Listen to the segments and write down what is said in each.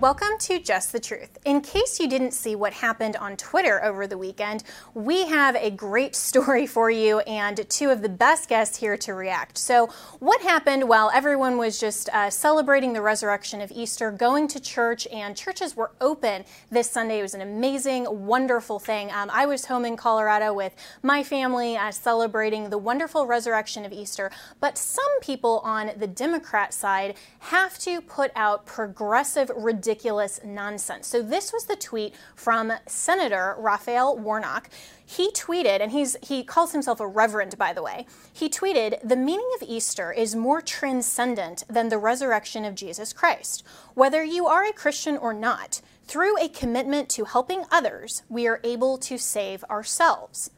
Welcome to Just the Truth. In case you didn't see what happened on Twitter over the weekend, we have a great story for you and two of the best guests here to react. So, what happened while everyone was just uh, celebrating the resurrection of Easter, going to church, and churches were open this Sunday? It was an amazing, wonderful thing. Um, I was home in Colorado with my family uh, celebrating the wonderful resurrection of Easter, but some people on the Democrat side have to put out progressive, ridiculous ridiculous nonsense. So this was the tweet from Senator Raphael Warnock. He tweeted, and he's he calls himself a reverend, by the way. He tweeted, "The meaning of Easter is more transcendent than the resurrection of Jesus Christ. Whether you are a Christian or not." Through a commitment to helping others, we are able to save ourselves.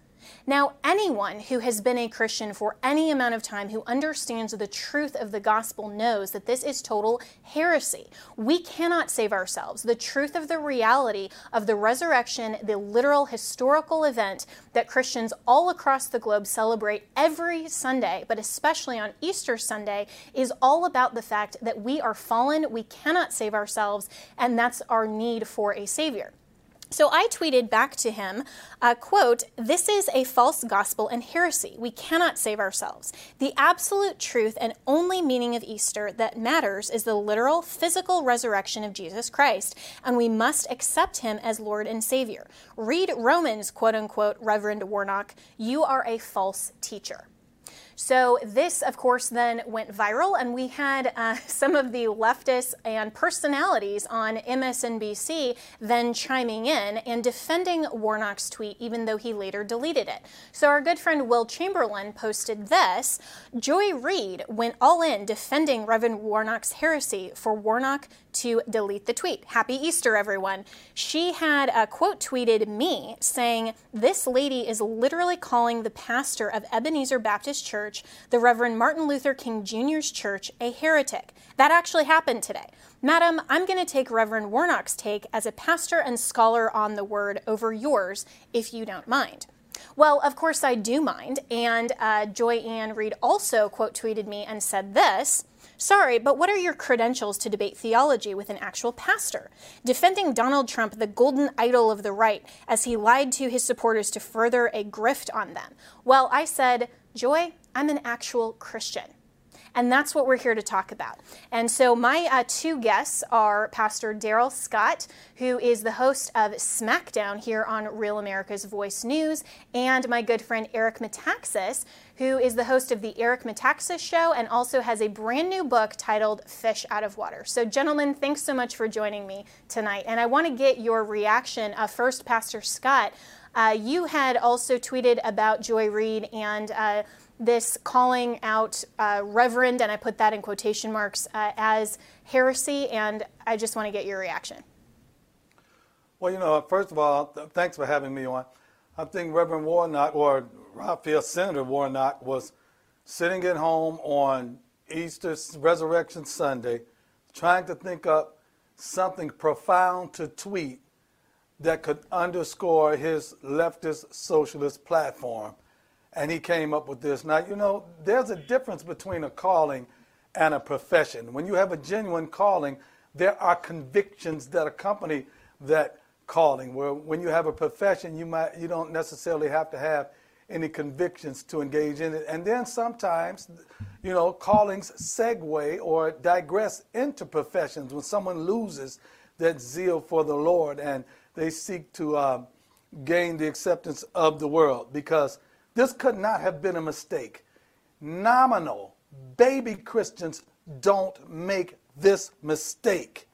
Now, anyone who has been a Christian for any amount of time who understands the truth of the gospel knows that this is total heresy. We cannot save ourselves. The truth of the reality of the resurrection, the literal historical event that Christians all across the globe celebrate every Sunday, but especially on Easter Sunday, is all about the fact that we are fallen, we cannot save ourselves, and that's our need for a Savior. So I tweeted back to him, uh, quote, this is a false gospel and heresy. We cannot save ourselves. The absolute truth and only meaning of Easter that matters is the literal physical resurrection of Jesus Christ, and we must accept him as Lord and Savior. Read Romans, quote unquote, Reverend Warnock, you are a false teacher. So this, of course, then went viral, and we had uh, some of the leftists and personalities on MSNBC then chiming in and defending Warnock's tweet, even though he later deleted it. So our good friend Will Chamberlain posted this. Joy Reid went all in defending Reverend Warnock's heresy for Warnock to delete the tweet. Happy Easter, everyone. She had a quote tweeted me saying, This lady is literally calling the pastor of Ebenezer Baptist Church, the Reverend Martin Luther King Jr.'s church, a heretic. That actually happened today. Madam, I'm going to take Reverend Warnock's take as a pastor and scholar on the word over yours, if you don't mind. Well, of course I do mind. And uh, Joy Ann Reid also quote tweeted me and said this. Sorry, but what are your credentials to debate theology with an actual pastor? Defending Donald Trump, the golden idol of the right, as he lied to his supporters to further a grift on them. Well, I said, Joy, I'm an actual Christian. And that's what we're here to talk about. And so, my uh, two guests are Pastor Darrell Scott, who is the host of SmackDown here on Real America's Voice News, and my good friend Eric Metaxas, who is the host of the Eric Metaxas Show and also has a brand new book titled Fish Out of Water. So, gentlemen, thanks so much for joining me tonight. And I want to get your reaction. Uh, first, Pastor Scott, uh, you had also tweeted about Joy Reid and uh, this calling out uh, reverend, and I put that in quotation marks, uh, as heresy, and I just want to get your reaction. Well, you know, first of all, thanks for having me on. I think Reverend Warnock, or Raphael Senator Warnock, was sitting at home on Easter Resurrection Sunday, trying to think up something profound to tweet that could underscore his leftist socialist platform and he came up with this. Now, you know, there's a difference between a calling and a profession. When you have a genuine calling, there are convictions that accompany that calling. Where when you have a profession, you might you don't necessarily have to have any convictions to engage in it. And then sometimes, you know, callings segue or digress into professions when someone loses that zeal for the Lord and they seek to um, gain the acceptance of the world because this could not have been a mistake. Nominal baby Christians don't make this mistake.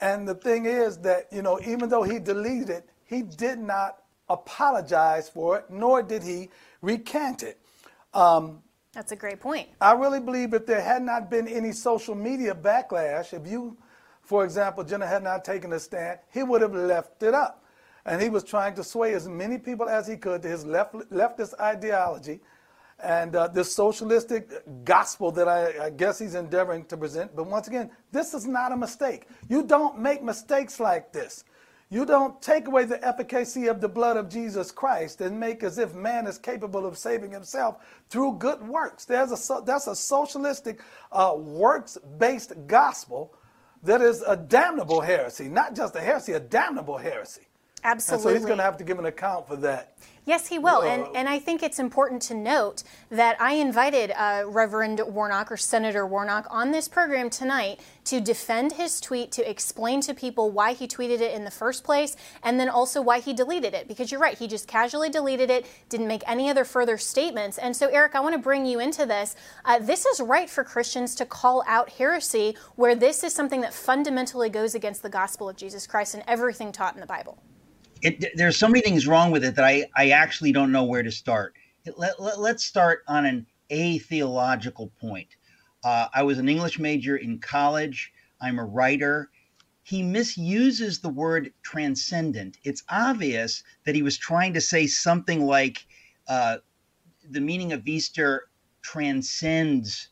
And the thing is that, you know, even though he deleted it, he did not apologize for it, nor did he recant it. Um, That's a great point. I really believe if there had not been any social media backlash, if you, for example, Jenna had not taken a stand, he would have left it up. And he was trying to sway as many people as he could to his left, leftist ideology and uh, this socialistic gospel that I, I, guess he's endeavoring to present. But once again, this is not a mistake. You don't make mistakes like this. You don't take away the efficacy of the blood of Jesus Christ and make as if man is capable of saving himself through good works. There's a, that's a socialistic, uh, works based gospel that is a damnable heresy. Not just a heresy, a damnable heresy. Absolutely. And so he's going to have to give an account for that. Yes, he will. Uh, and, and I think it's important to note that I invited uh, Reverend Warnock or Senator Warnock on this program tonight to defend his tweet, to explain to people why he tweeted it in the first place, and then also why he deleted it. Because you're right, he just casually deleted it, didn't make any other further statements. And so, Eric, I want to bring you into this. Uh, this is right for Christians to call out heresy where this is something that fundamentally goes against the gospel of Jesus Christ and everything taught in the Bible it, there's so many things wrong with it that I, I actually don't know where to start. Let, let, let's start on an a theological point. Uh, I was an English major in college. I'm a writer. He misuses the word transcendent. It's obvious that he was trying to say something like uh, the meaning of Easter transcends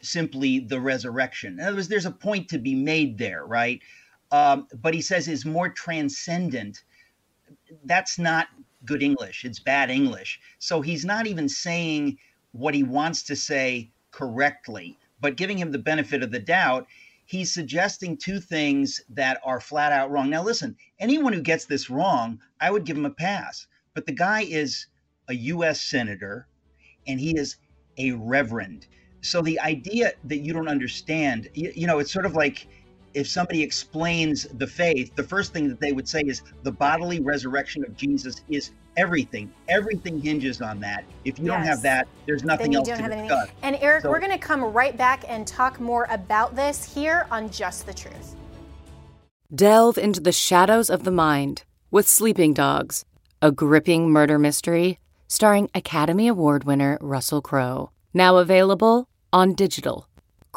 simply the resurrection. In other words, there's a point to be made there, right? Um, but he says is more transcendent that's not good English. It's bad English. So he's not even saying what he wants to say correctly, but giving him the benefit of the doubt, he's suggesting two things that are flat out wrong. Now, listen, anyone who gets this wrong, I would give him a pass. But the guy is a U.S. senator and he is a reverend. So the idea that you don't understand, you, you know, it's sort of like if somebody explains the faith, the first thing that they would say is the bodily resurrection of Jesus is everything. Everything hinges on that. If you yes. don't have that, there's nothing else to discuss. Anything. And Eric, so, we're going to come right back and talk more about this here on Just the Truth. Delve into the shadows of the mind with Sleeping Dogs, a gripping murder mystery starring Academy Award winner Russell Crowe. Now available on digital.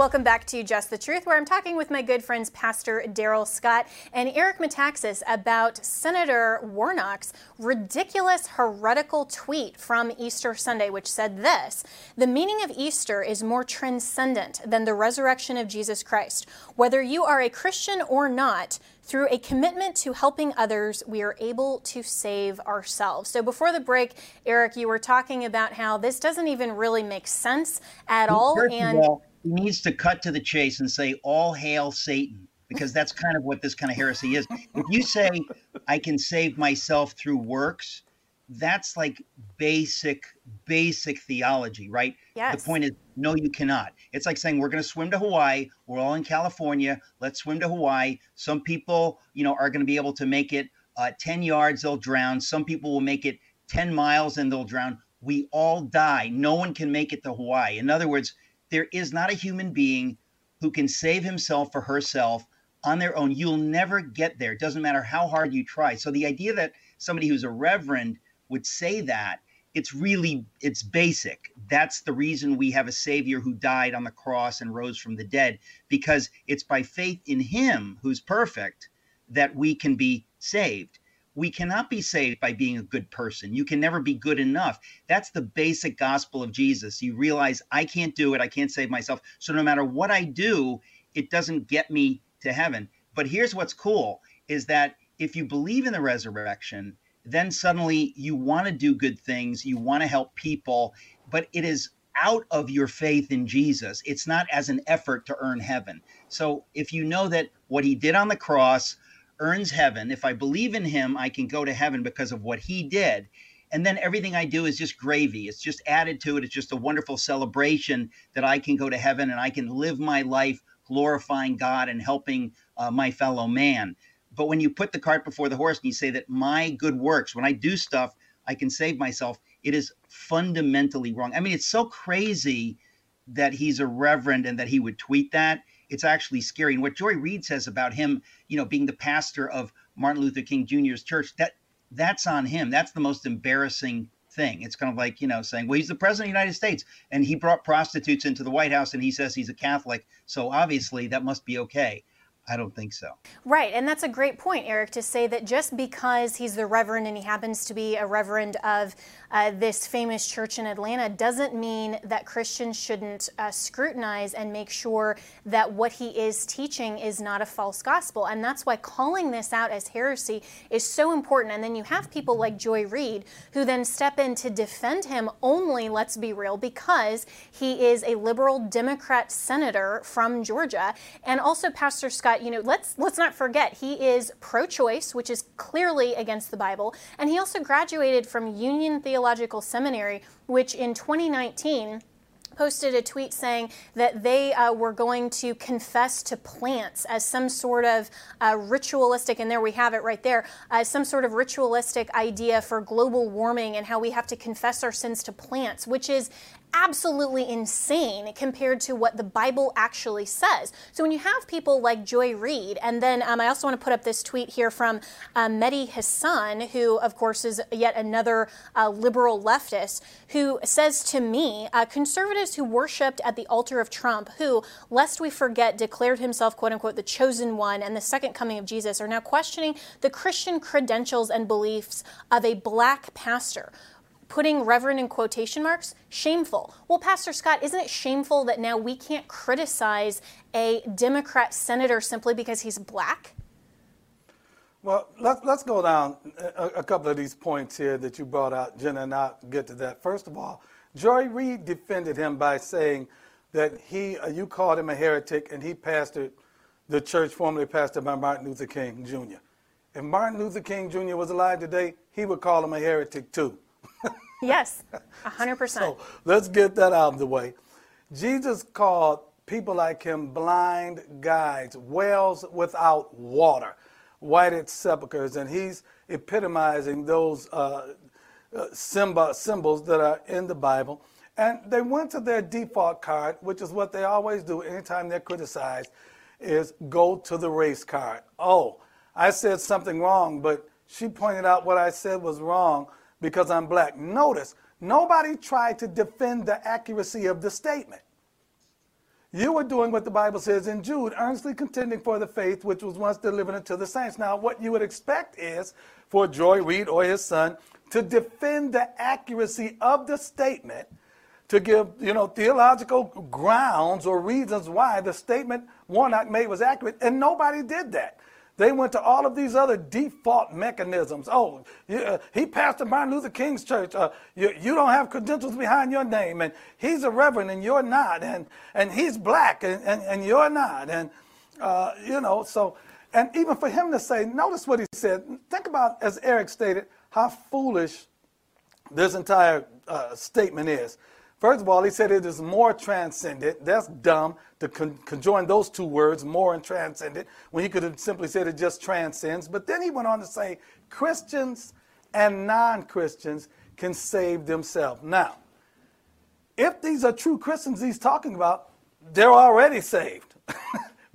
Welcome back to Just the Truth, where I'm talking with my good friends Pastor Darrell Scott and Eric Metaxas about Senator Warnock's ridiculous heretical tweet from Easter Sunday, which said this The meaning of Easter is more transcendent than the resurrection of Jesus Christ. Whether you are a Christian or not, through a commitment to helping others, we are able to save ourselves. So, before the break, Eric, you were talking about how this doesn't even really make sense at all. First and all, he needs to cut to the chase and say, All hail Satan, because that's kind of what this kind of heresy is. If you say, I can save myself through works, that's like basic, basic theology, right? Yes. The point is, no, you cannot. It's like saying, we're going to swim to Hawaii. We're all in California. Let's swim to Hawaii. Some people, you know, are going to be able to make it uh, 10 yards, they'll drown. Some people will make it 10 miles and they'll drown. We all die. No one can make it to Hawaii. In other words, there is not a human being who can save himself or herself on their own. You'll never get there. It doesn't matter how hard you try. So the idea that somebody who's a reverend would say that, it's really it's basic. That's the reason we have a savior who died on the cross and rose from the dead because it's by faith in him who's perfect that we can be saved we cannot be saved by being a good person. You can never be good enough. That's the basic gospel of Jesus. You realize I can't do it, I can't save myself. So no matter what I do, it doesn't get me to heaven. But here's what's cool is that if you believe in the resurrection, then suddenly you want to do good things, you want to help people, but it is out of your faith in Jesus. It's not as an effort to earn heaven. So if you know that what he did on the cross earns heaven. If I believe in him, I can go to heaven because of what he did. And then everything I do is just gravy. It's just added to it. It's just a wonderful celebration that I can go to heaven and I can live my life glorifying God and helping uh, my fellow man. But when you put the cart before the horse and you say that my good works, when I do stuff, I can save myself, it is fundamentally wrong. I mean, it's so crazy that he's a reverend and that he would tweet that. It's actually scary. And what Joy Reid says about him, you know, being the pastor of Martin Luther King Jr.'s church, that that's on him. That's the most embarrassing thing. It's kind of like, you know, saying, well, he's the president of the United States and he brought prostitutes into the White House and he says he's a Catholic. So obviously that must be okay. I don't think so. Right, and that's a great point, Eric, to say that just because he's the reverend and he happens to be a reverend of uh, this famous church in Atlanta doesn't mean that Christians shouldn't uh, scrutinize and make sure that what he is teaching is not a false gospel. And that's why calling this out as heresy is so important. And then you have people like Joy Reid who then step in to defend him only, let's be real, because he is a liberal Democrat senator from Georgia. And also, Pastor Scott, you know, let's let's not forget he is pro-choice, which is clearly against the Bible, and he also graduated from Union Theological Seminary, which in 2019 posted a tweet saying that they uh, were going to confess to plants as some sort of uh, ritualistic, and there we have it right there, uh, some sort of ritualistic idea for global warming and how we have to confess our sins to plants, which is absolutely insane compared to what the Bible actually says. So when you have people like Joy Reid, and then um, I also want to put up this tweet here from uh, Mehdi Hasan, who of course is yet another uh, liberal leftist, who says to me, uh, conservatives who worshipped at the altar of Trump, who, lest we forget, declared himself quote unquote the chosen one and the second coming of Jesus, are now questioning the Christian credentials and beliefs of a black pastor putting reverend in quotation marks, shameful. Well, Pastor Scott, isn't it shameful that now we can't criticize a Democrat senator simply because he's black? Well, let's, let's go down a, a couple of these points here that you brought out, Jenna, and I'll get to that. First of all, Joy Reid defended him by saying that he, uh, you called him a heretic, and he pastored the church formerly pastored by Martin Luther King Jr. If Martin Luther King Jr. was alive today, he would call him a heretic too. Yes, 100%. So let's get that out of the way. Jesus called people like him blind guides, wells without water, whited sepulchres, and he's epitomizing those uh, uh, symbol, symbols that are in the Bible. And they went to their default card, which is what they always do anytime they're criticized, is go to the race card. Oh, I said something wrong, but she pointed out what I said was wrong because I'm black. Notice, nobody tried to defend the accuracy of the statement. You were doing what the Bible says in Jude, earnestly contending for the faith which was once delivered unto the saints. Now, what you would expect is for Joy Reid or Hasan to defend the accuracy of the statement, to give you know theological grounds or reasons why the statement Warnock made was accurate, and nobody did that. They went to all of these other default mechanisms. Oh, uh, he pastored Martin Luther King's church. Uh, you, you, don't have credentials behind your name, and he's a reverend and you're not, and, and he's black and, and, and you're not. And, uh, you know, so, and even for him to say, notice what he said. Think about, as Eric stated, how foolish this entire uh, statement is. First of all, he said it is more transcendent. That's dumb to con- conjoin those two words, more and transcendent, when he could have simply said it just transcends. But then he went on to say Christians and non Christians can save themselves. Now, if these are true Christians he's talking about, they're already saved.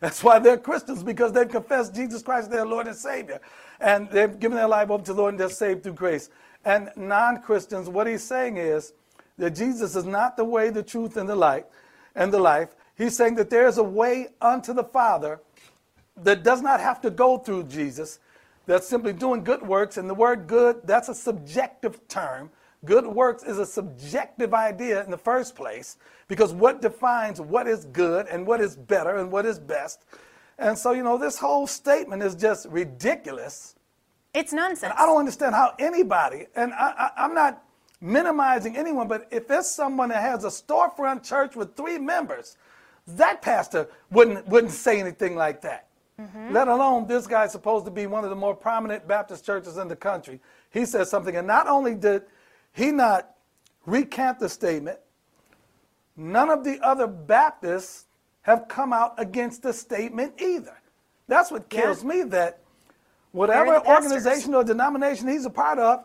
That's why they're Christians, because they've confessed Jesus Christ their Lord and Savior. And they've given their life over to the Lord and they're saved through grace. And non Christians, what he's saying is, that Jesus is not the way, the truth, and the light and the life. He's saying that there is a way unto the Father that does not have to go through Jesus, that's simply doing good works. And the word good, that's a subjective term. Good works is a subjective idea in the first place because what defines what is good and what is better and what is best. And so, you know, this whole statement is just ridiculous. It's nonsense. And I don't understand how anybody, and I, I, I'm not minimizing anyone, but if there's someone that has a storefront church with three members, that pastor wouldn't, wouldn't say anything like that. Mm-hmm. Let alone this guy's supposed to be one of the more prominent Baptist churches in the country. He says something, and not only did he not recant the statement, none of the other Baptists have come out against the statement either. That's what kills yeah. me that whatever organization or denomination he's a part of,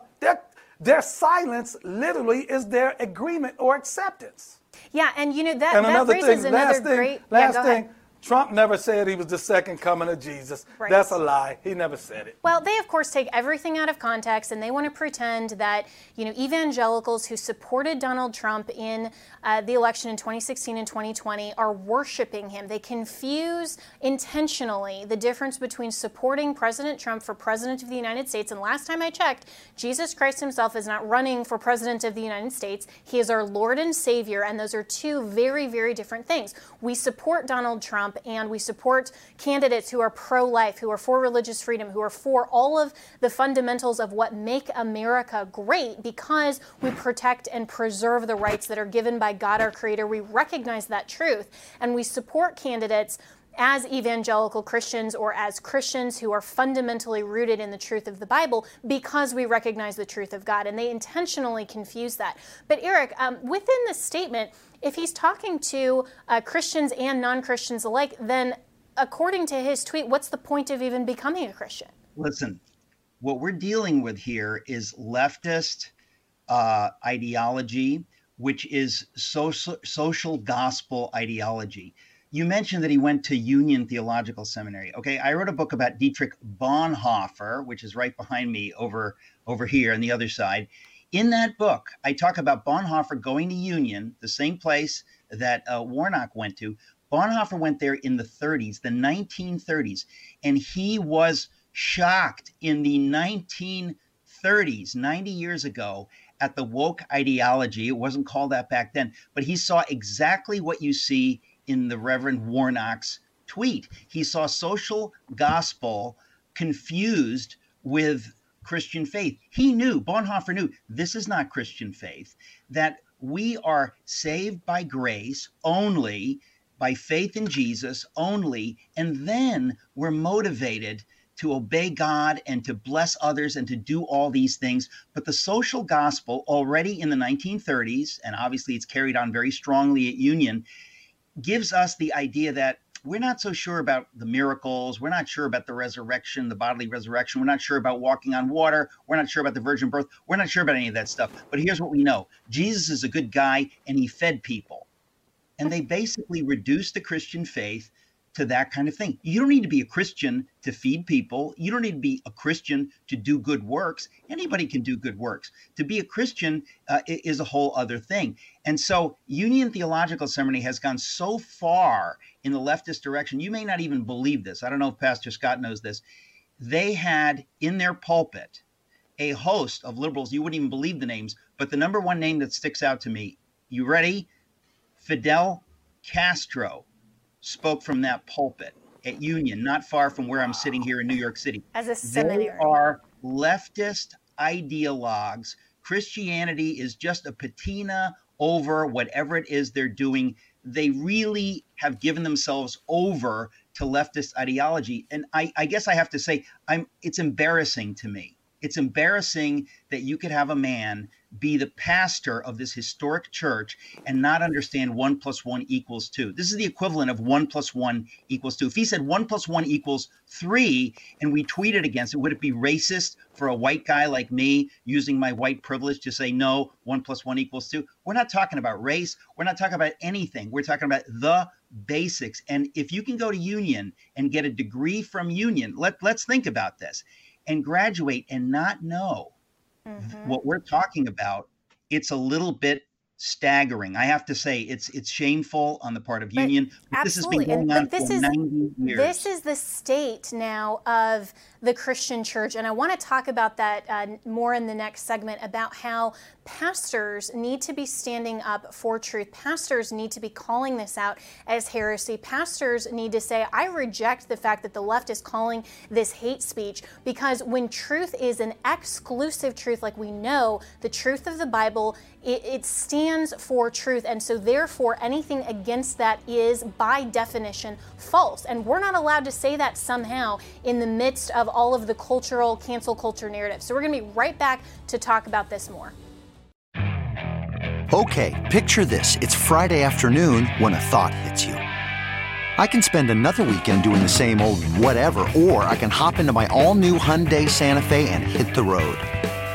their, silence literally is their agreement or acceptance. Yeah, and you know that, and that raises thing, another thing, great. Last yeah, thing, Trump never said he was the second coming of Jesus. Right. That's a lie. He never said it. Well, they of course take everything out of context and they want to pretend that, you know, evangelicals who supported Donald Trump in uh, the election in 2016 and 2020 are worshiping him. They confuse intentionally the difference between supporting President Trump for president of the United States and last time I checked, Jesus Christ himself is not running for president of the United States. He is our Lord and Savior and those are two very very different things. We support Donald Trump Trump, and we support candidates who are pro life, who are for religious freedom, who are for all of the fundamentals of what make America great because we protect and preserve the rights that are given by God our Creator. We recognize that truth, and we support candidates as evangelical Christians or as Christians who are fundamentally rooted in the truth of the Bible because we recognize the truth of God. And they intentionally confuse that. But, Eric, um, within the statement, if he's talking to uh, Christians and non Christians alike, then according to his tweet, what's the point of even becoming a Christian? Listen, what we're dealing with here is leftist uh, ideology, which is social, social gospel ideology. You mentioned that he went to Union Theological Seminary. Okay, I wrote a book about Dietrich Bonhoeffer, which is right behind me over over here on the other side. In that book, I talk about Bonhoeffer going to Union, the same place that uh, Warnock went to. Bonhoeffer went there in the 30s, the 1930s, and he was shocked in the 1930s, 90 years ago, at the woke ideology. It wasn't called that back then, but he saw exactly what you see in the Reverend Warnock's tweet. He saw social gospel confused with Christian faith. He knew, Bonhoeffer knew, this is not Christian faith, that we are saved by grace only, by faith in Jesus only, and then we're motivated to obey God and to bless others and to do all these things. But the social gospel, already in the 1930s, and obviously it's carried on very strongly at Union, gives us the idea that we're not so sure about the miracles. We're not sure about the resurrection, the bodily resurrection. We're not sure about walking on water. We're not sure about the virgin birth. We're not sure about any of that stuff. But here's what we know Jesus is a good guy and he fed people. And they basically reduced the Christian faith to that kind of thing. You don't need to be a Christian to feed people. You don't need to be a Christian to do good works. Anybody can do good works. To be a Christian uh, is a whole other thing. And so, Union Theological Seminary has gone so far in the leftist direction. You may not even believe this. I don't know if Pastor Scott knows this. They had in their pulpit a host of liberals. You wouldn't even believe the names, but the number one name that sticks out to me, you ready? Fidel Castro spoke from that pulpit at Union, not far from where I'm sitting here in New York City. As a seminary. They are leftist ideologues. Christianity is just a patina over whatever it is they're doing. They really have given themselves over to leftist ideology. And I, I guess I have to say, I'm it's embarrassing to me. It's embarrassing that you could have a man be the pastor of this historic church and not understand one plus one equals two. This is the equivalent of one plus one equals two. If he said one plus one equals three and we tweeted against it, would it be racist for a white guy like me using my white privilege to say no, one plus one equals two? We're not talking about race. We're not talking about anything. We're talking about the basics. And if you can go to Union and get a degree from Union, let, let's think about this and graduate and not know mm-hmm. what we're talking about, it's a little bit staggering. I have to say it's it's shameful on the part of union. But this has been going on for is, 90 years. This is the state now of the Christian church, and I want to talk about that uh, more in the next segment about how pastors need to be standing up for truth. Pastors need to be calling this out as heresy. Pastors need to say, "I reject the fact that the left is calling this hate speech," because when truth is an exclusive truth, like we know, the truth of the Bible, it, it stands stands for truth. And so, therefore, anything against that is by definition false. And we're not allowed to say that somehow in the midst of all of the cultural cancel culture narrative. So, we're going to be right back to talk about this more. Okay, picture this. It's Friday afternoon when a thought hits you. I can spend another weekend doing the same old whatever, or I can hop into my all new Hyundai Santa Fe and hit the road.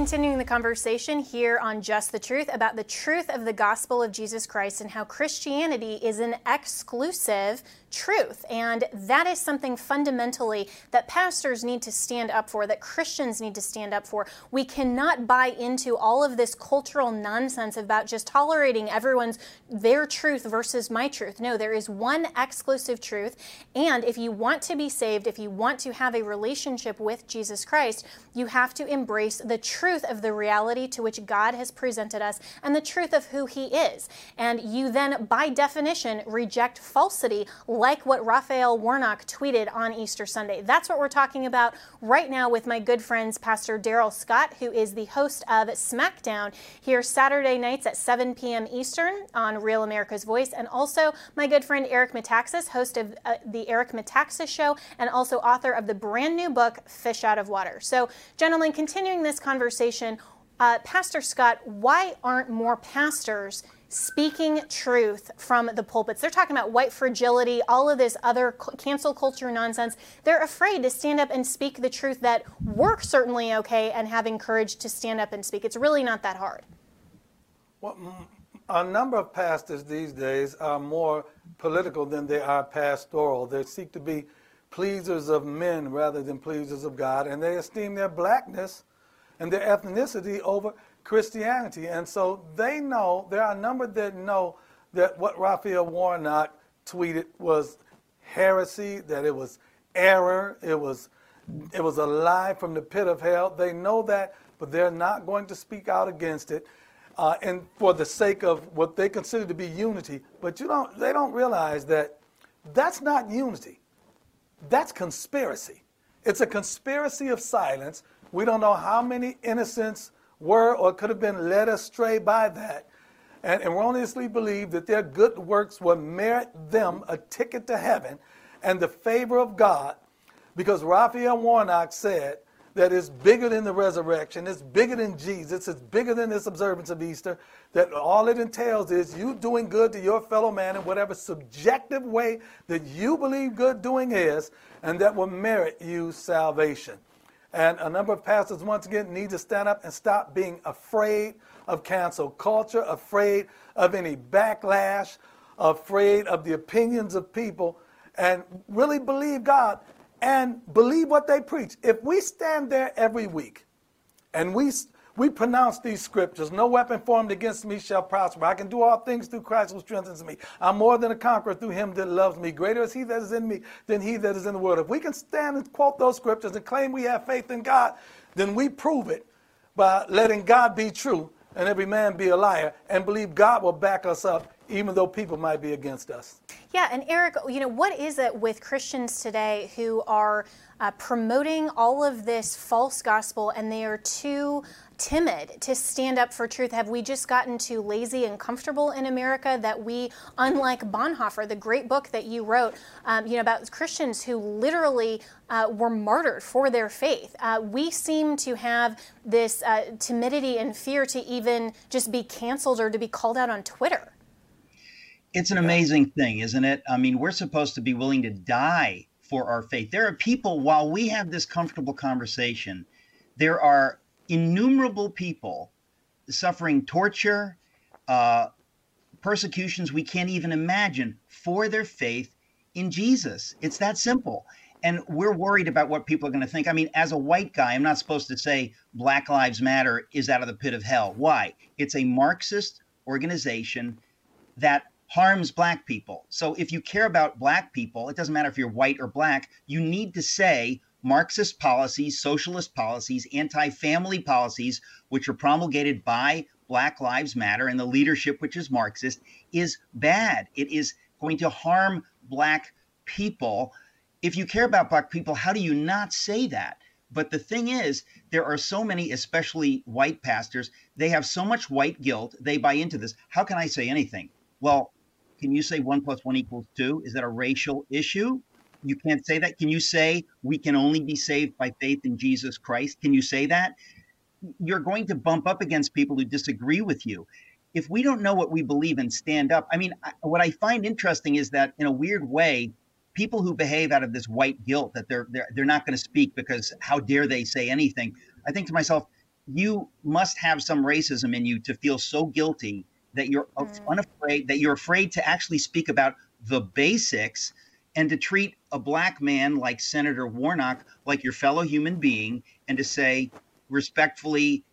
Continuing the conversation here on Just the Truth about the truth of the gospel of Jesus Christ and how Christianity is an exclusive truth. And that is something fundamentally that pastors need to stand up for, that Christians need to stand up for. We cannot buy into all of this cultural nonsense about just tolerating everyone's their truth versus my truth. No, there is one exclusive truth. And if you want to be saved, if you want to have a relationship with Jesus Christ, you have to embrace the truth of the reality to which God has presented us and the truth of who He is. And you then, by definition, reject falsity like what Raphael Warnock tweeted on Easter Sunday. That's what we're talking about right now with my good friends, Pastor Darrell Scott, who is the host of SmackDown here Saturday nights at 7 p.m. Eastern on Real America's Voice, and also my good friend Eric Metaxas, host of uh, the Eric Metaxas Show, and also author of the brand new book, Fish Out of Water. So, gentlemen, continuing this conversation, uh, Pastor Scott, why aren't more pastors? speaking truth from the pulpits. They're talking about white fragility, all of this other cancel culture nonsense. They're afraid to stand up and speak the truth that we're certainly okay and having courage to stand up and speak. It's really not that hard. Well, a number of pastors these days are more political than they are pastoral. They seek to be pleasers of men rather than pleasers of God, and they esteem their blackness and their ethnicity over Christianity. And so they know, there are a number that know that what Raphael Warnock tweeted was heresy, that it was error, it was, it was a lie from the pit of hell. They know that, but they're not going to speak out against it. Uh, and for the sake of what they consider to be unity, but you don't, they don't realize that that's not unity. That's conspiracy. It's a conspiracy of silence. We don't know how many innocents were or could have been led astray by that and erroneously believe that their good works will merit them a ticket to heaven and the favor of God because Raphael Warnock said that it's bigger than the resurrection, it's bigger than Jesus, it's bigger than this observance of Easter, that all it entails is you doing good to your fellow man in whatever subjective way that you believe good doing is, and that will merit you salvation. And a number of pastors, once again, need to stand up and stop being afraid of cancel culture, afraid of any backlash, afraid of the opinions of people, and really believe God and believe what they preach. If we stand there every week and we we pronounce these scriptures no weapon formed against me shall prosper. I can do all things through Christ who strengthens me. I'm more than a conqueror through him that loves me. Greater is he that is in me than he that is in the world. If we can stand and quote those scriptures and claim we have faith in God, then we prove it by letting God be true and every man be a liar and believe God will back us up even though people might be against us. Yeah, and Eric, you know, what is it with Christians today who are uh, promoting all of this false gospel and they are too timid to stand up for truth? Have we just gotten too lazy and comfortable in America that we, unlike Bonhoeffer, the great book that you wrote, um, you know, about Christians who literally uh, were martyred for their faith, uh, we seem to have this uh, timidity and fear to even just be canceled or to be called out on Twitter. It's an amazing thing, isn't it? I mean, we're supposed to be willing to die for our faith. There are people, while we have this comfortable conversation, there are innumerable people suffering torture, uh, persecutions we can't even imagine for their faith in Jesus. It's that simple. And we're worried about what people are going to think. I mean, as a white guy, I'm not supposed to say Black Lives Matter is out of the pit of hell. Why? It's a Marxist organization that harms black people. So if you care about black people, it doesn't matter if you're white or black, you need to say Marxist policies, socialist policies, anti family policies, which are promulgated by Black Lives Matter and the leadership, which is Marxist, is bad. It is going to harm Black people. If you care about Black people, how do you not say that? But the thing is, there are so many, especially white pastors, they have so much white guilt, they buy into this. How can I say anything? Well, can you say one plus one equals two? Is that a racial issue? You can't say that. Can you say we can only be saved by faith in Jesus Christ? Can you say that? You're going to bump up against people who disagree with you. If we don't know what we believe and stand up, I mean, what I find interesting is that in a weird way, people who behave out of this white guilt that they're they're, they're not going to speak because how dare they say anything? I think to myself, you must have some racism in you to feel so guilty that you're mm. unafraid that you're afraid to actually speak about the basics and to treat a black man like Senator Warnock like your fellow human being and to say respectfully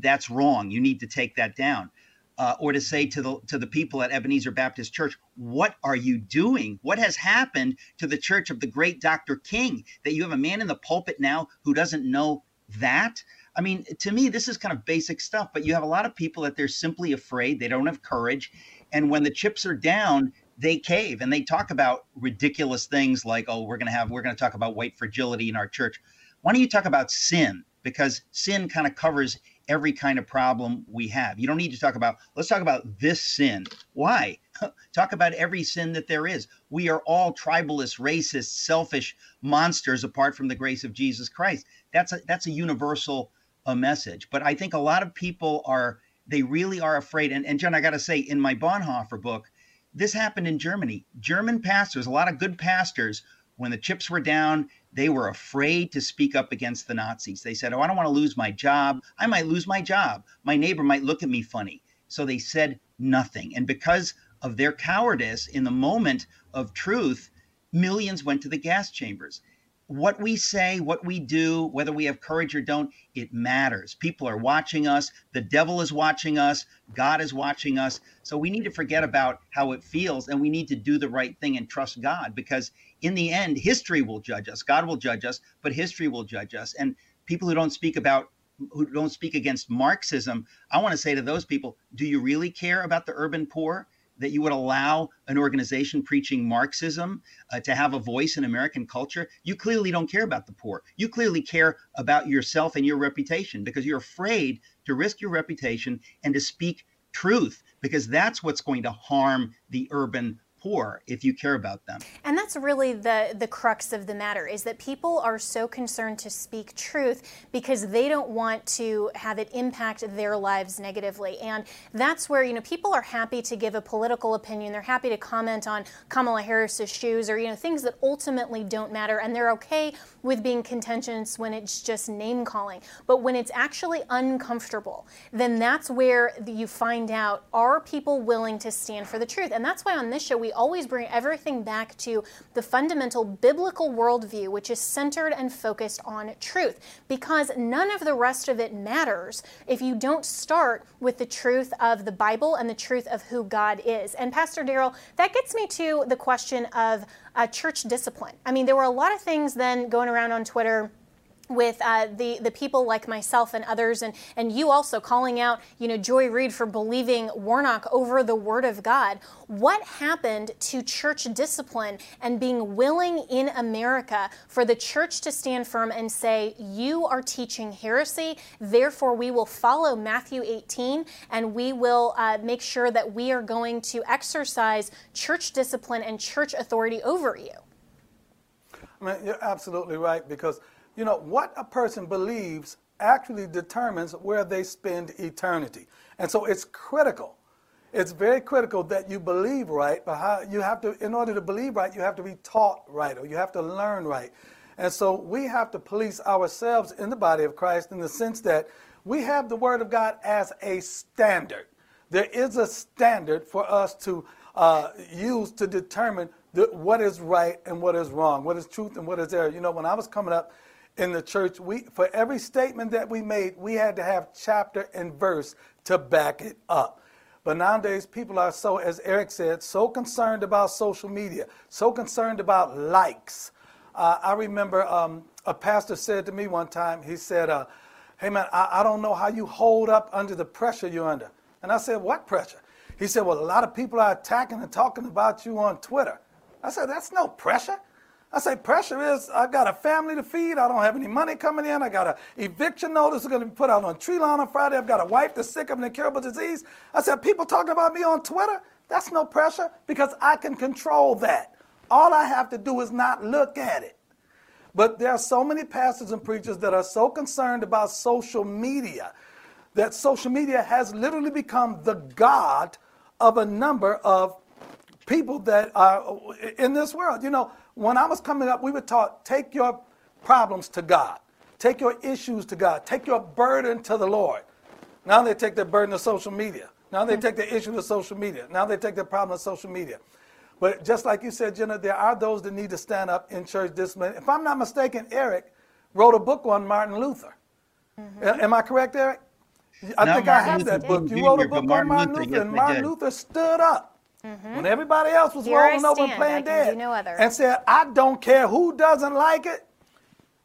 that's wrong you need to take that down uh, or to say to the to the people at Ebenezer Baptist Church what are you doing what has happened to the church of the great Dr. King that you have a man in the pulpit now who doesn't know that I mean, to me, this is kind of basic stuff, but you have a lot of people that they're simply afraid, they don't have courage. And when the chips are down, they cave and they talk about ridiculous things like, oh, we're going to have, we're going to talk about white fragility in our church. Why don't you talk about sin? Because sin kind of covers every kind of problem we have. You don't need to talk about, let's talk about this sin. Why? talk about every sin that there is. We are all tribalist, racist, selfish monsters apart from the grace of Jesus Christ. That's a, that's a universal a message. But I think a lot of people are, they really are afraid. And, and John, I got to say, in my Bonhoeffer book, this happened in Germany. German pastors, a lot of good pastors, when the chips were down, they were afraid to speak up against the Nazis. They said, Oh, I don't want to lose my job. I might lose my job. My neighbor might look at me funny. So they said nothing. And because of their cowardice in the moment of truth, millions went to the gas chambers what we say, what we do, whether we have courage or don't, it matters. People are watching us. The devil is watching us. God is watching us. So we need to forget about how it feels and we need to do the right thing and trust God because in the end, history will judge us. God will judge us, but history will judge us. And people who don't speak about who don't speak against Marxism, I want to say to those people, do you really care about the urban poor? That you would allow an organization preaching Marxism uh, to have a voice in American culture, you clearly don't care about the poor. You clearly care about yourself and your reputation because you're afraid to risk your reputation and to speak truth because that's what's going to harm the urban poor if you care about them. And that's really the the crux of the matter is that people are so concerned to speak truth because they don't want to have it impact their lives negatively. And that's where, you know, people are happy to give a political opinion. They're happy to comment on Kamala Harris's shoes or, you know, things that ultimately don't matter and they're okay with being contentious when it's just name calling. But when it's actually uncomfortable, then that's where you find out are people willing to stand for the truth? And that's why on this show we always bring everything back to the fundamental biblical worldview, which is centered and focused on truth, because none of the rest of it matters if you don't start with the truth of the Bible and the truth of who God is. And Pastor Darrell, that gets me to the question of uh, church discipline. I mean, there were a lot of things then going around on Twitter with uh, the the people like myself and others, and and you also calling out, you know, Joy Reid for believing Warnock over the Word of God. What happened to church discipline and being willing in America for the church to stand firm and say, "You are teaching heresy, therefore we will follow Matthew 18, and we will uh, make sure that we are going to exercise church discipline and church authority over you." I mean, you're absolutely right because you know, what a person believes actually determines where they spend eternity. And so it's critical. It's very critical that you believe right, but how you have to, in order to believe right, you have to be taught right or you have to learn right. And so we have to police ourselves in the body of Christ in the sense that we have the Word of God as a standard. There is a standard for us to uh, use to determine the, what is right and what is wrong, what is truth and what is error. You know, when I was coming up, in the church, we, for every statement that we made, we had to have chapter and verse to back it up. But nowadays, people are so, as Eric said, so concerned about social media, so concerned about likes. Uh, I remember um, a pastor said to me one time, he said, uh, Hey man, I, I don't know how you hold up under the pressure you're under. And I said, What pressure? He said, Well, a lot of people are attacking and talking about you on Twitter. I said, That's no pressure. I say, pressure is I've got a family to feed. I don't have any money coming in. I got an eviction notice going to be put out on tree lawn on Friday. I've got a wife that's sick of an incurable disease. I said, people talking about me on Twitter, that's no pressure because I can control that. All I have to do is not look at it. But there are so many pastors and preachers that are so concerned about social media that social media has literally become the God of a number of people that are in this world. You know, when I was coming up, we were taught take your problems to God, take your issues to God, take your burden to the Lord. Now they take their burden to social media. Now they take their issue to social media. Now they take their problem to social media. But just like you said, Jenna, there are those that need to stand up in church discipline. If I'm not mistaken, Eric wrote a book on Martin Luther. Mm-hmm. Am I correct, Eric? I no, think Martin I have Luther that book. You wrote a but book on Martin Martin Luther, Luther, yes, and Martin. Luther stood up Mm-hmm. when everybody else was Here I rolling over and stand, I playing dead no other. and said, I don't care who doesn't like it,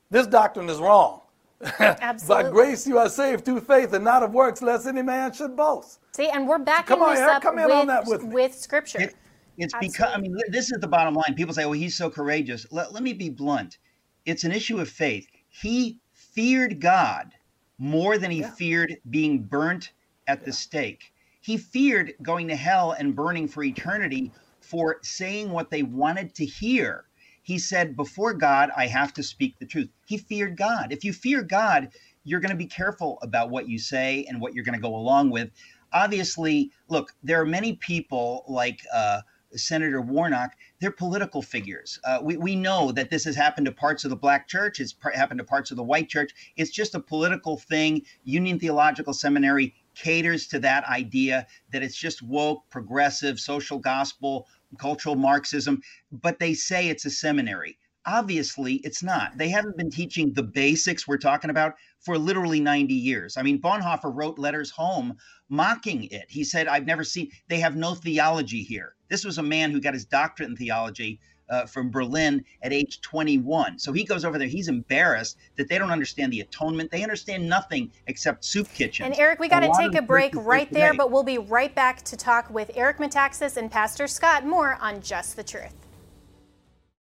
this doctrine is wrong. By grace you are saved through faith and not of works, lest any man should boast. See, and we're backing Come on, this Eric, up come in with, on that with me. scripture. It, it's because I mean this is the bottom line. People say, "Well, he's so courageous." Let, let me be blunt. It's an issue of faith. He feared God more than he Yeah. feared being burnt at the stake. He feared going to hell and burning for eternity for saying what they wanted to hear. He said, "Before God, I have to speak the truth." He feared God. If you fear God, you're going to be careful about what you say and what you're going to go along with. Obviously, look, there are many people like uh, Senator Warnock, they're political figures. Uh, we, we know that this has happened to parts of the black church, it's par- happened to parts of the white church. It's just a political thing. Union Theological Seminary caters to that idea that it's just woke, progressive, social gospel, cultural Marxism, but they say it's a seminary. Obviously, it's not. They haven't been teaching the basics we're talking about for literally 90 years. I mean, Bonhoeffer wrote letters home mocking it. He said, I've never seen, they have no theology here. This was a man who got his doctorate in theology uh, from Berlin at age 21. So he goes over there, he's embarrassed that they don't understand the atonement. They understand nothing except soup kitchen. And Eric, we got to take a break right there, but we'll be right back to talk with Eric Metaxas and Pastor Scott more on Just the Truth.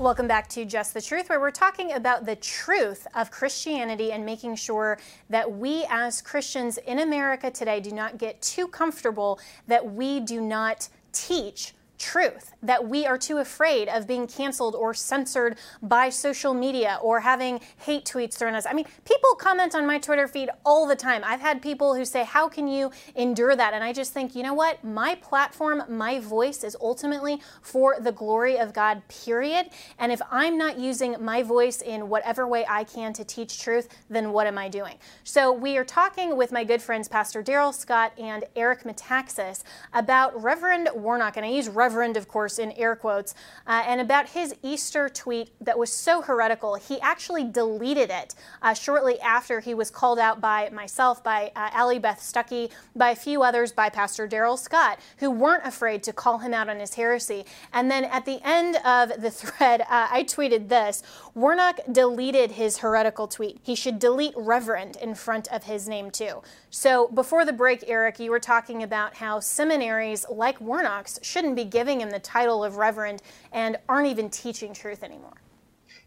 Welcome back to Just the Truth, where we're talking about the truth of Christianity and making sure that we as Christians in America today do not get too comfortable that we do not teach truth, that we are too afraid of being canceled or censored by social media or having hate tweets thrown at us. I mean, people comment on my Twitter feed all the time. I've had people who say, How can you endure that? And I just think, you know what? My platform, my voice is ultimately for the glory of God, period. And if I'm not using my voice in whatever way I can to teach truth, then what am I doing? So we are talking with my good friends, Pastor Darrell Scott and Eric Metaxas, about Reverend Warnock. And I use Reverend, of course, in air quotes, uh, and about his Easter tweet that was so heretical. He actually deleted it uh, shortly after he was called out by myself, by uh, Allie Beth Stuckey, by a few others, by Pastor Darrell Scott, who weren't afraid to call him out on his heresy. And then at the end of the thread, uh, I tweeted this Warnock deleted his heretical tweet. He should delete Reverend in front of his name, too. So before the break, Eric, you were talking about how seminaries like Warnock's shouldn't be giving him the title of Reverend and aren't even teaching truth anymore.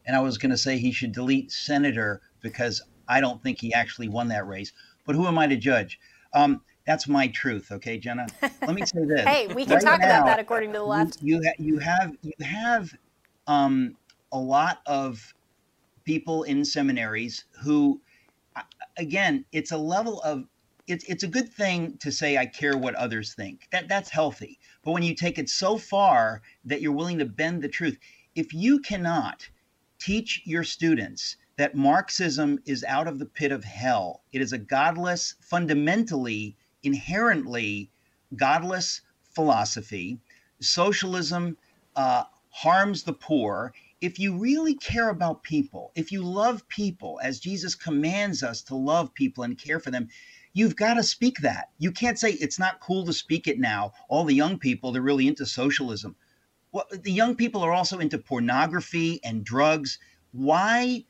and I was going to say he should delete senator because I don't think he actually won that race. But who am I to judge? Um, that's my truth, okay, Jenna. Let me say this. Hey, we can Right talk about that according to the left. You, you, ha- you have you have um, a lot of people in seminaries who, again, it's a level of it's it's a good thing to say I care what others think. That that's healthy. But when you take it so far that you're willing to bend the truth, if you cannot teach your students that Marxism is out of the pit of hell, it is a godless, fundamentally, inherently godless philosophy. Socialism uh, harms the poor. If you really care about people, if you love people as Jesus commands us to love people and care for them, you've got to speak that. You can't say it's not cool to speak it now. All the young people, they're really into socialism. Well, the young people are also into pornography and drugs. Why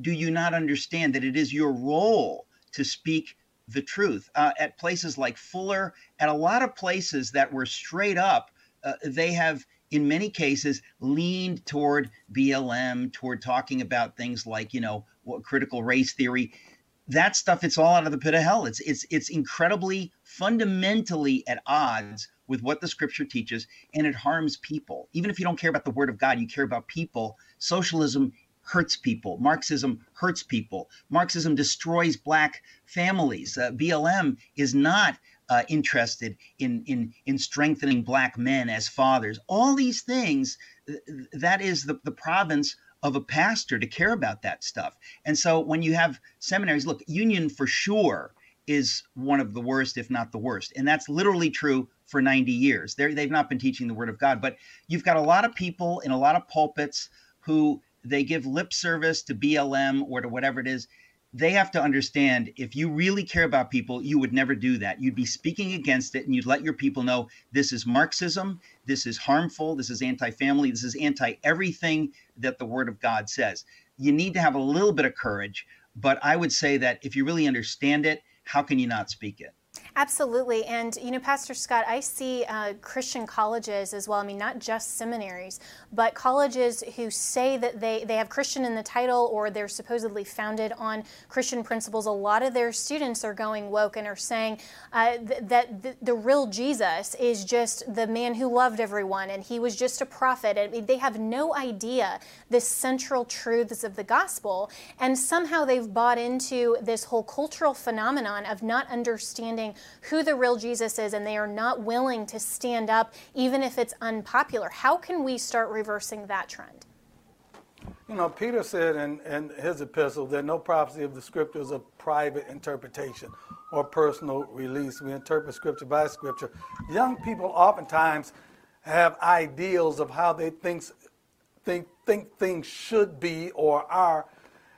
do you not understand that it is your role to speak the truth? Uh, at places like Fuller, at a lot of places that were straight up, uh, they have in many cases leaned toward BLM, toward talking about things like, you know, critical race theory that stuff it's all out of the pit of hell. It's it's it's incredibly fundamentally at odds with what the scripture teaches and it harms people. Even if you don't care about the word of god you care about people. Socialism hurts people. Marxism hurts people. Marxism destroys black families. Uh, blm is not uh, interested in in in strengthening black men as fathers. All these things that is the, the province of a pastor to care about that stuff. And so when you have seminaries, look, union for sure is one of the worst, if not the worst. And that's literally true for 90 years. they they've not been teaching the word of God, but you've got a lot of people in a lot of pulpits who they give lip service to BLM or to whatever it is they have to understand if you really care about people, you would never do that. You'd be speaking against it and you'd let your people know this is Marxism, this is harmful, this is anti family, this is anti everything that the Word of God says. You need to have a little bit of courage, but I would say that if you really understand it, how can you not speak it? Absolutely. And, you know, Pastor Scott, I see uh, Christian colleges as well. I mean, not just seminaries, but colleges who say that they, they have Christian in the title or they're supposedly founded on Christian principles. A lot of their students are going woke and are saying uh, th- that the, the, real Jesus is just the man who loved everyone and he was just a prophet. I mean, they have no idea the central truths of the gospel. And somehow they've bought into this whole cultural phenomenon of not understanding who the real Jesus is and they are not willing to stand up even if it's unpopular. How can we start reversing that trend? You know, Peter said in, in his epistle that no prophecy of the scripture is a private interpretation or personal release. We interpret scripture by scripture. Young people oftentimes have ideals of how they think, think, think things should be or are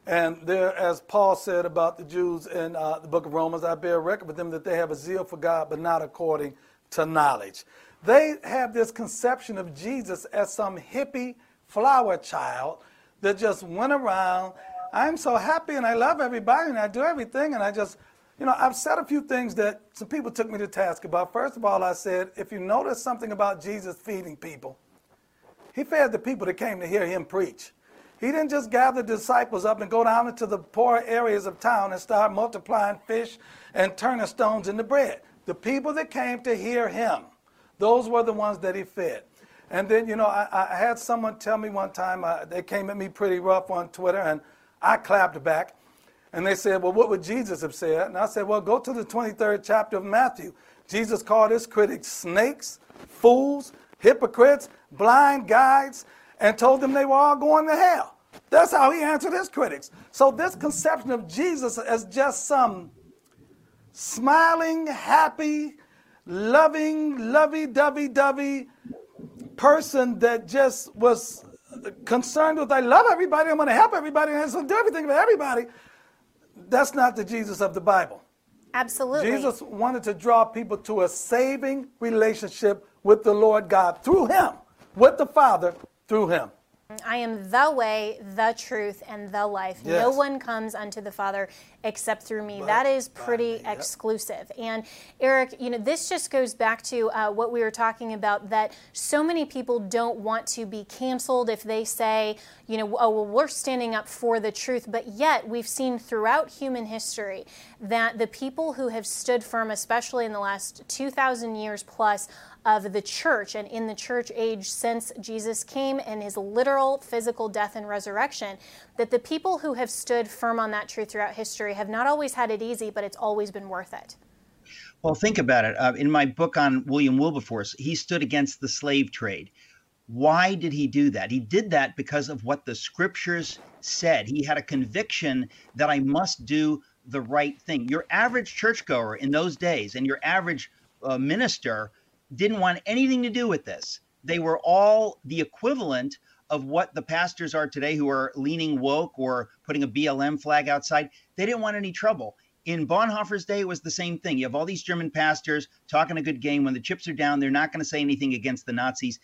and there, as Paul said about the Jews in uh, the book of Romans, I bear record with them that they have a zeal for God, but not according to knowledge. They have this conception of Jesus as some hippie flower child that just went around. I'm so happy and I love everybody and I do everything and I just, you know, I've said a few things that some people took me to task about. First of all, I said, if you notice something about Jesus feeding people, he fed the people that came to hear him preach. He didn't just gather disciples up and go down into the poor areas of town and start multiplying fish and turning stones into bread. The people that came to hear him, those were the ones that he fed. And then, you know, I, I had someone tell me one time, uh, they came at me pretty rough on Twitter, and I clapped back. And they said, Well, what would Jesus have said? And I said, Well, go to the 23rd chapter of Matthew. Jesus called his critics snakes, fools, hypocrites, blind guides, and told them they were all going to hell. That's how he answered his critics. So, this conception of Jesus as just some smiling, happy, loving, lovey dovey dovey person that just was concerned with, I love everybody, I'm going to help everybody, and I'm going to do everything for everybody. That's not the Jesus of the Bible. Absolutely. Jesus wanted to draw people to a saving relationship with the Lord God through Him, with the Father through him. I am the way, the truth, and the life. Yes. No one comes unto the Father except through me. But that is pretty yep. exclusive. And Eric, you know, this just goes back to uh, what we were talking about that so many people don't want to be canceled if they say, you know, oh, well, we're standing up for the truth. But yet, we've seen throughout human history that the people who have stood firm, especially in the last 2,000 years plus, of the church and in the church age since Jesus came and his literal physical death and resurrection, that the people who have stood firm on that truth throughout history have not always had it easy, but it's always been worth it. Well, think about it. Uh, in my book on William Wilberforce, he stood against the slave trade. Why did he do that? He did that because of what the scriptures said. He had a conviction that I must do the right thing. Your average churchgoer in those days and your average uh, minister didn't want anything to do with this. They were all the equivalent of what the pastors are today who are leaning woke or putting a BLM flag outside. They didn't want any trouble. In Bonhoeffer's day, it was the same thing. You have all these German pastors talking a good game. When the chips are down, they're not going to say anything against the Nazis.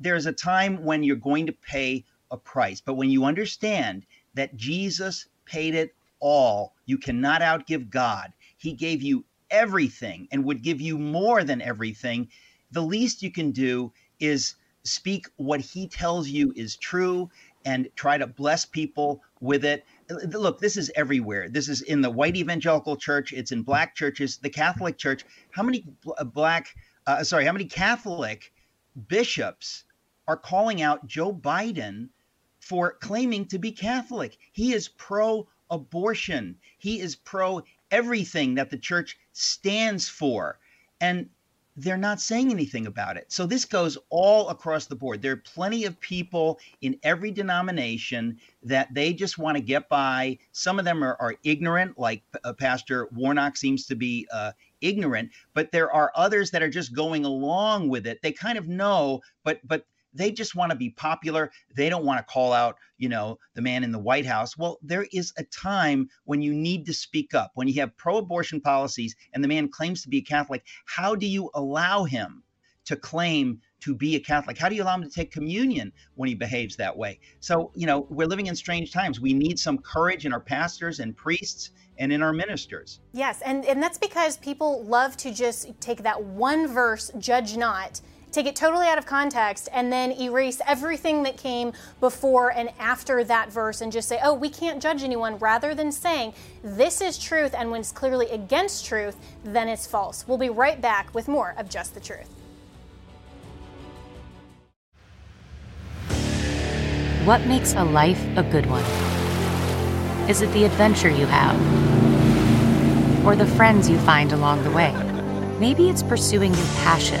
There's a time when you're going to pay a price. But when you understand that Jesus paid it all, you cannot outgive God. He gave you everything and would give you more than everything. The least you can do is speak what he tells you is true and try to bless people with it. Look, this is everywhere. This is in the white evangelical church, it's in black churches, the Catholic Church. How many uh, black, uh, sorry, how many Catholic bishops are calling out Joe Biden for claiming to be Catholic? He is pro abortion, he is pro everything that the church stands for. And they're not saying anything about it. So this goes all across the board. There are plenty of people in every denomination that they just want to get by. Some of them are, are ignorant, like uh, Pastor Warnock seems to be uh, ignorant, but there are others that are just going along with it. They kind of know, but but they just want to be popular. They don't want to call out, you know, the man in the White House. Well, there is a time when you need to speak up. When you have pro abortion policies and the man claims to be a Catholic, how do you allow him to claim to be a Catholic? How do you allow him to take communion when he behaves that way? So, you know, we're living in strange times. We need some courage in our pastors and priests and in our ministers. Yes, and, and that's because people love to just take that one verse, judge not, take it totally out of context, and then erase everything that came before and after that verse and just say, oh, we can't judge anyone, rather than saying, this is truth, and when it's clearly against truth, then it's false. We'll be right back with more of Just the Truth. What makes a life a good one? Is it the adventure you have? Or the friends you find along the way? Maybe it's pursuing your passion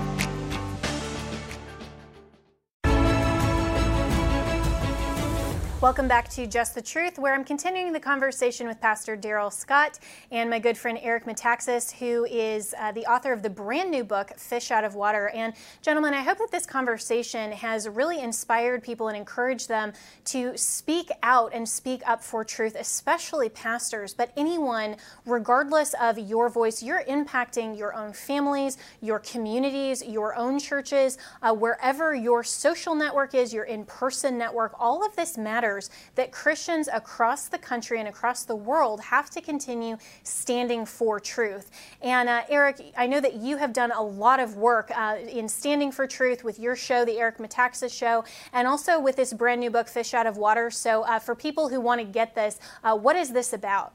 Welcome back to Just the Truth, where I'm continuing the conversation with Pastor Darrell Scott and my good friend Eric Metaxas, who is uh, the author of the brand new book, Fish Out of Water. And, gentlemen, I hope that this conversation has really inspired people and encouraged them to speak out and speak up for truth, especially pastors, but anyone, regardless of your voice, you're impacting your own families, your communities, your own churches, uh, wherever your social network is, your in person network, all of this matters matters that Christians across the country and across the world have to continue standing for truth. And uh, Eric, I know that you have done a lot of work uh, in standing for truth with your show, the Eric Metaxas Show, and also with this brand new book, Fish Out of Water. So, uh, for people who want to get this, uh, what is this about?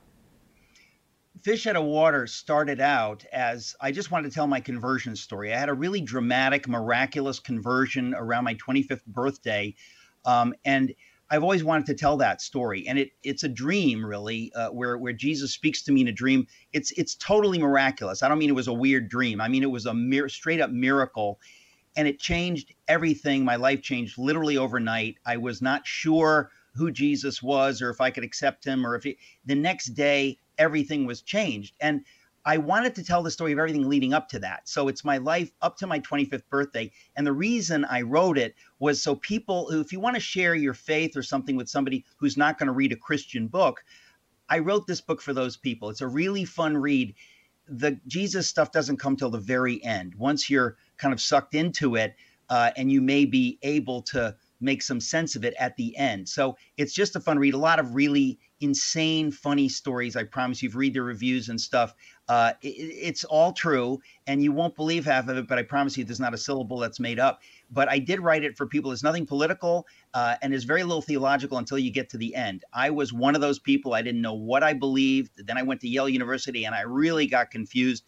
Fish Out of Water started out as I just wanted to tell my conversion story. I had a really dramatic, miraculous conversion around my 25th birthday. Um, and I've always wanted to tell that story, and it it's a dream really, uh, where where Jesus speaks to me in a dream. It's it's totally miraculous. I don't mean it was a weird dream. I mean it was a mir- straight up miracle, and it changed everything. My life changed literally overnight. I was not sure who Jesus was or if I could accept him or if he, the next day everything was changed. And I wanted to tell the story of everything leading up to that. So it's my life up to my 25th birthday. And the reason I wrote it was so people who, if you want to share your faith or something with somebody who's not going to read a Christian book, I wrote this book for those people. It's a really fun read. The Jesus stuff doesn't come till the very end. Once you're kind of sucked into it, uh, and you may be able to make some sense of it at the end. So it's just a fun read. A lot of really insane, funny stories. I promise you've read the reviews and stuff. Uh, it, it's all true, and you won't believe half of it, but I promise you there's not a syllable that's made up. But I did write it for people. There's nothing political, uh, and there's very little theological until you get to the end. I was one of those people. I didn't know what I believed. Then I went to Yale University, and I really got confused.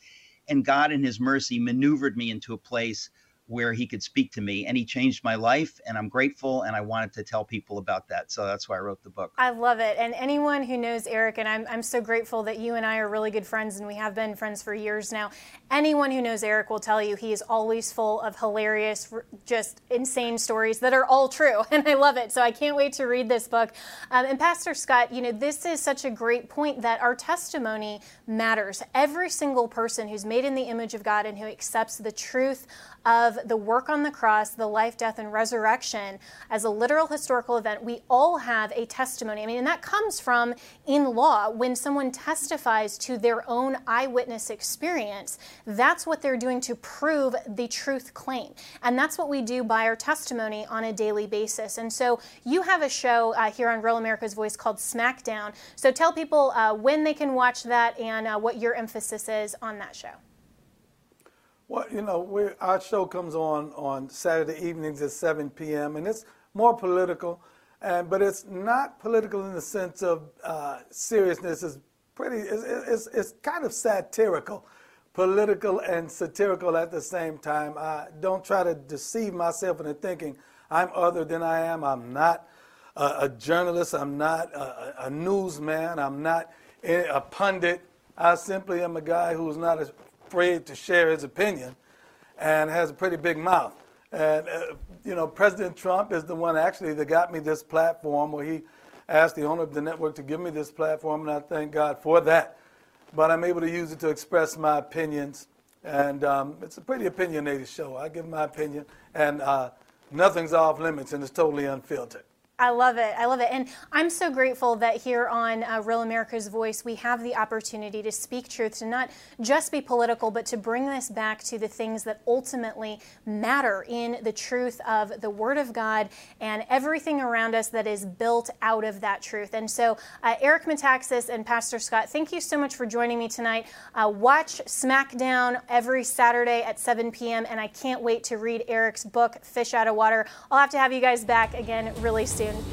And God, in His mercy, maneuvered me into a place where he could speak to me and he changed my life and i'm grateful and i wanted to tell people about that. So that's why i wrote the book. I love it. And anyone who knows eric and i'm, I'm so grateful that you and i are really good friends and we have been friends for years now. Anyone who knows eric will tell you he is always full of hilarious just insane stories that are all true and i love it. So i can't wait to read this book. Um, and pastor scott you know this is such a great point that our testimony matters. Every single person who's made in the image of god and who accepts the truth of the work on the cross, the life, death, and resurrection as a literal historical event, we all have a testimony. I mean, and that comes from in law when someone testifies to their own eyewitness experience. That's what they're doing to prove the truth claim. And that's what we do by our testimony on a daily basis. And so you have a show uh, here on Real America's Voice called Smackdown. So tell people uh, when they can watch that and uh, what your emphasis is on that show. Well, you know, our show comes on on Saturday evenings at 7 p.m. and it's more political, and but it's not political in the sense of uh, seriousness. It's pretty. It's, it's, it's kind of satirical, political and satirical at the same time. I don't try to deceive myself into thinking I'm other than I am. I'm not a, a journalist. I'm not a, a newsman. I'm not a pundit. I simply am a guy who's not a afraid to share his opinion and has a pretty big mouth. And, uh, you know, President Trump is the one actually that got me this platform where he asked the owner of the network to give me this platform, and I thank God for that. But I'm able to use it to express my opinions. And um, it's a pretty opinionated show. I give my opinion, and uh, nothing's off limits, and it's totally unfiltered. I love it. I love it. And I'm so grateful that here on uh, Real America's Voice, we have the opportunity to speak truth, to not just be political, but to bring this back to the things that ultimately matter in the truth of the Word of God and everything around us that is built out of that truth. And so, uh, Eric Metaxas and Pastor Scott, thank you so much for joining me tonight. Uh, watch SmackDown every Saturday at 7 p.m., and I can't wait to read Eric's book, Fish Out of Water. I'll have to have you guys back again really soon yun.